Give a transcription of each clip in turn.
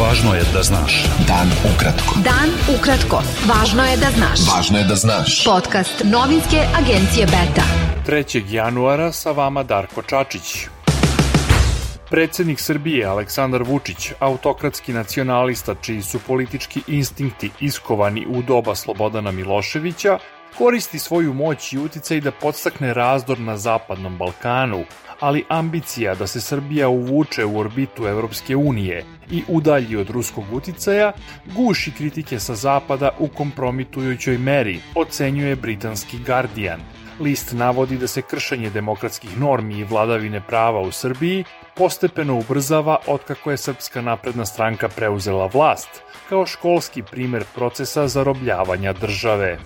Važno je da znaš. Dan ukratko. Dan ukratko. Važno je da znaš. Važno je da znaš. Podcast novinske agencije Beta. 3. januara sa vama Darko Čačić. Predsednik Srbije Aleksandar Vučić, autokratski nacionalista čiji su politički instinkti iskovani u doba Slobodana Miloševića, koristi svoju moć i uticaj da podstakne razdor na Zapadnom Balkanu, ali ambicija da se Srbija uvuče u orbitu Evropske unije i udalji od ruskog uticaja guši kritike sa zapada u kompromitujućoj meri, ocenjuje britanski Guardian. List navodi da se kršenje demokratskih normi i vladavine prava u Srbiji postepeno ubrzava otkako je Srpska napredna stranka preuzela vlast, kao školski primer procesa zarobljavanja države.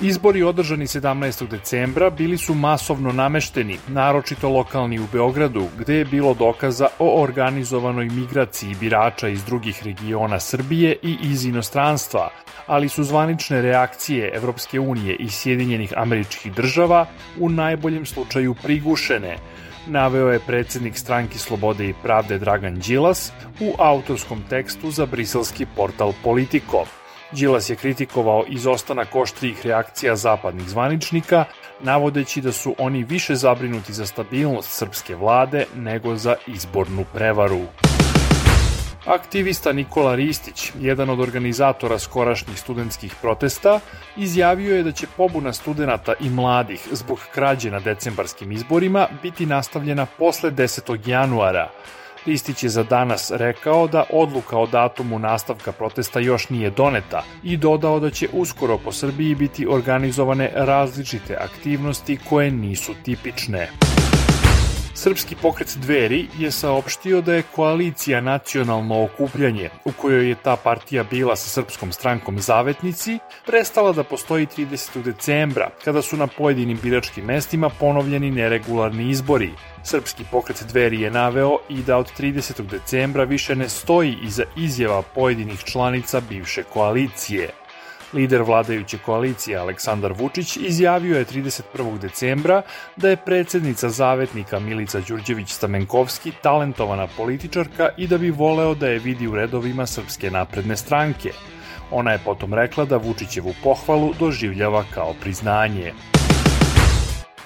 Izbori održani 17. decembra bili su masovno namešteni, naročito lokalni u Beogradu, gde je bilo dokaza o organizovanoj migraciji birača iz drugih regiona Srbije i iz inostranstva, ali su zvanične reakcije Evropske unije i Sjedinjenih američkih država u najboljem slučaju prigušene, naveo je predsednik stranki Slobode i pravde Dragan Đilas u autorskom tekstu za briselski portal Politico. Đilas je kritikovao izostanak oštrijih reakcija zapadnih zvaničnika, navodeći da su oni više zabrinuti za stabilnost srpske vlade nego za izbornu prevaru. Aktivista Nikola Ristić, jedan od organizatora skorašnjih studentskih protesta, izjavio je da će pobuna studenta i mladih zbog krađe na decembarskim izborima biti nastavljena posle 10. januara, Ristić je za danas rekao da odluka o datumu nastavka protesta još nije doneta i dodao da će uskoro po Srbiji biti organizovane različite aktivnosti koje nisu tipične. Srpski pokret Dveri je saopštio da je koalicija Nacionalno okupljanje, u kojoj je ta partija bila sa Srpskom strankom Zavetnici, prestala da postoji 30. decembra, kada su na pojedinim biračkim mestima ponovljeni neregularni izbori. Srpski pokret Dveri je naveo i da od 30. decembra više ne stoji iza izjava pojedinih članica bivše koalicije. Lider vladajuće koalicije Aleksandar Vučić izjavio je 31. decembra da je predsednica zavetnika Milica Đurđević Stamenkovski talentovana političarka i da bi voleo da je vidi u redovima Srpske napredne stranke. Ona je potom rekla da Vučićevu pohvalu doživljava kao priznanje.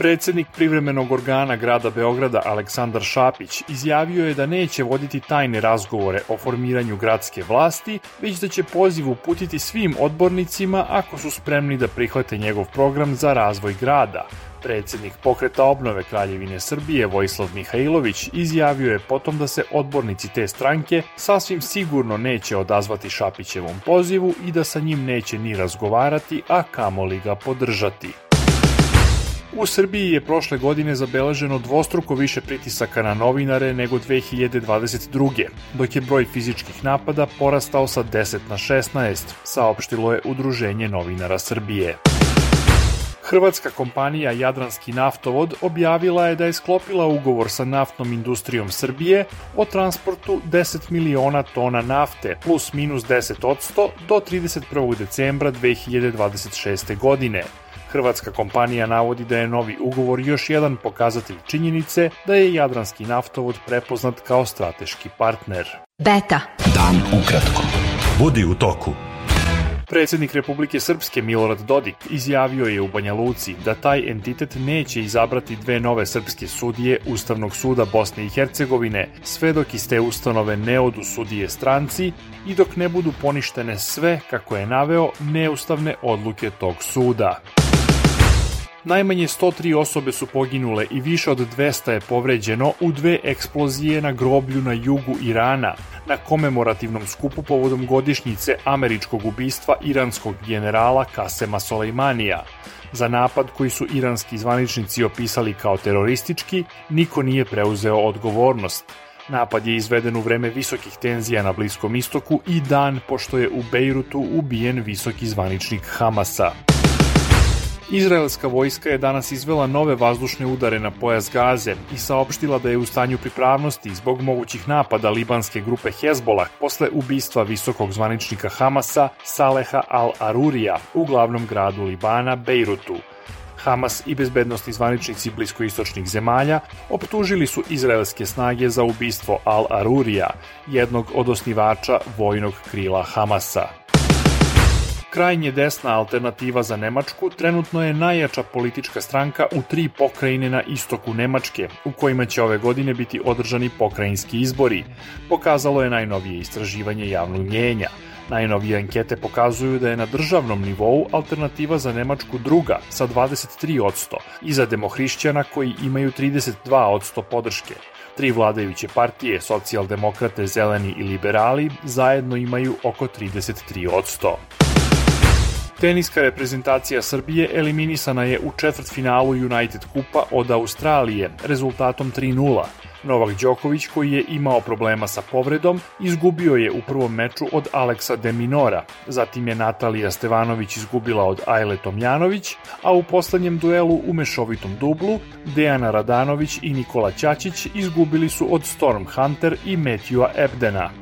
Predsednik privremenog organa grada Beograda Aleksandar Šapić izjavio je da neće voditi tajne razgovore o formiranju gradske vlasti, već da će poziv uputiti svim odbornicima ako su spremni da prihvate njegov program za razvoj grada. Predsednik pokreta obnove Kraljevine Srbije Vojislav Mihajlović izjavio je potom da se odbornici te stranke sasvim sigurno neće odazvati Šapićevom pozivu i da sa njim neće ni razgovarati, a kamoli ga podržati. U Srbiji je prošle godine zabeleženo dvostruko više pritisaka na novinare nego 2022. dok je broj fizičkih napada porastao sa 10 na 16, saopštilo je Udruženje novinara Srbije. Hrvatska kompanija Jadranski naftovod objavila je da je sklopila ugovor sa naftnom industrijom Srbije o transportu 10 miliona tona nafte plus minus 10 odsto do 31. decembra 2026. godine. Hrvatska kompanija navodi da je novi ugovor još jedan pokazatelj činjenice da je Jadranski naftovod prepoznat kao strateški partner. Beta. Dan ukratko. Budi u toku. Predsednik Republike Srpske Milorad Dodik izjavio je u Banja Luci da taj entitet neće izabrati dve nove srpske sudije Ustavnog suda Bosne i Hercegovine, sve dok iz te ustanove ne odu sudije stranci i dok ne budu poništene sve, kako je naveo, neustavne odluke tog suda. Najmanje 103 osobe su poginule i više od 200 je povređeno u dve eksplozije na groblju na jugu Irana, na komemorativnom skupu povodom godišnjice američkog ubistva iranskog generala Kasema Soleimanija. Za napad koji su iranski zvaničnici opisali kao teroristički, niko nije preuzeo odgovornost. Napad je izveden u vreme visokih tenzija na Bliskom istoku i dan pošto je u Bejrutu ubijen visoki zvaničnik Hamasa. Izraelska vojska je danas izvela nove vazdušne udare na pojas Gaze i saopštila da je u stanju pripravnosti zbog mogućih napada libanske grupe Hezbolah posle ubistva visokog zvaničnika Hamasa Saleha al-Arurija u glavnom gradu Libana, Bejrutu. Hamas i bezbednostni zvaničnici bliskoistočnih zemalja optužili su izraelske snage za ubistvo Al-Arurija, jednog od osnivača vojnog krila Hamasa. Krajnje desna alternativa za Nemačku trenutno je najjača politička stranka u tri pokrajine na istoku Nemačke, u kojima će ove godine biti održani pokrajinski izbori, pokazalo je najnovije istraživanje javnog mjenja. Najnovije ankete pokazuju da je na državnom nivou alternativa za Nemačku druga sa 23%, iza demohrišćana koji imaju 32% podrške. Tri vladajuće partije, socijaldemokrate, zeleni i liberali, zajedno imaju oko 33%. Teniska reprezentacija Srbije eliminisana je u četvrtfinalu United Kupa od Australije rezultatom 3-0. Novak Đoković, koji je imao problema sa povredom, izgubio je u prvom meču od Aleksa de Minora, zatim je Natalija Stevanović izgubila od Ajle Tomljanović, a u poslednjem duelu u mešovitom dublu Dejana Radanović i Nikola Ćačić izgubili su od Storm Hunter i Matthewa Ebdena.